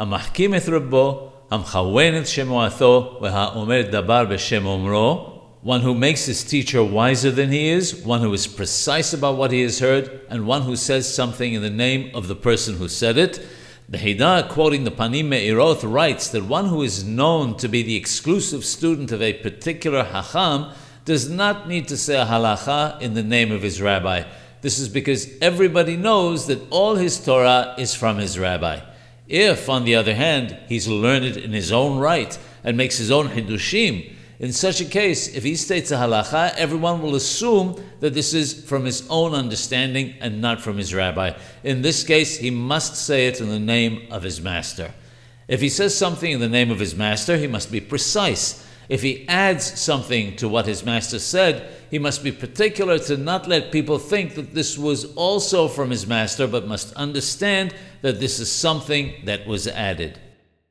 המחכים את רבו, המכוון את שמועתו, והאומר דבר בשם אומרו, one who makes his teacher wiser than he is, one who is precise about what he has heard, and one who says something in the name of the person who said it. The Haidah, quoting the Panim Me'iroth, writes that one who is known to be the exclusive student of a particular Hacham does not need to say a halacha in the name of his rabbi. This is because everybody knows that all his Torah is from his rabbi. If, on the other hand, he's learned in his own right and makes his own hidushim, in such a case, if he states a halacha, everyone will assume that this is from his own understanding and not from his rabbi. In this case, he must say it in the name of his master. If he says something in the name of his master, he must be precise. If he adds something to what his master said, he must be particular to not let people think that this was also from his master, but must understand that this is something that was added.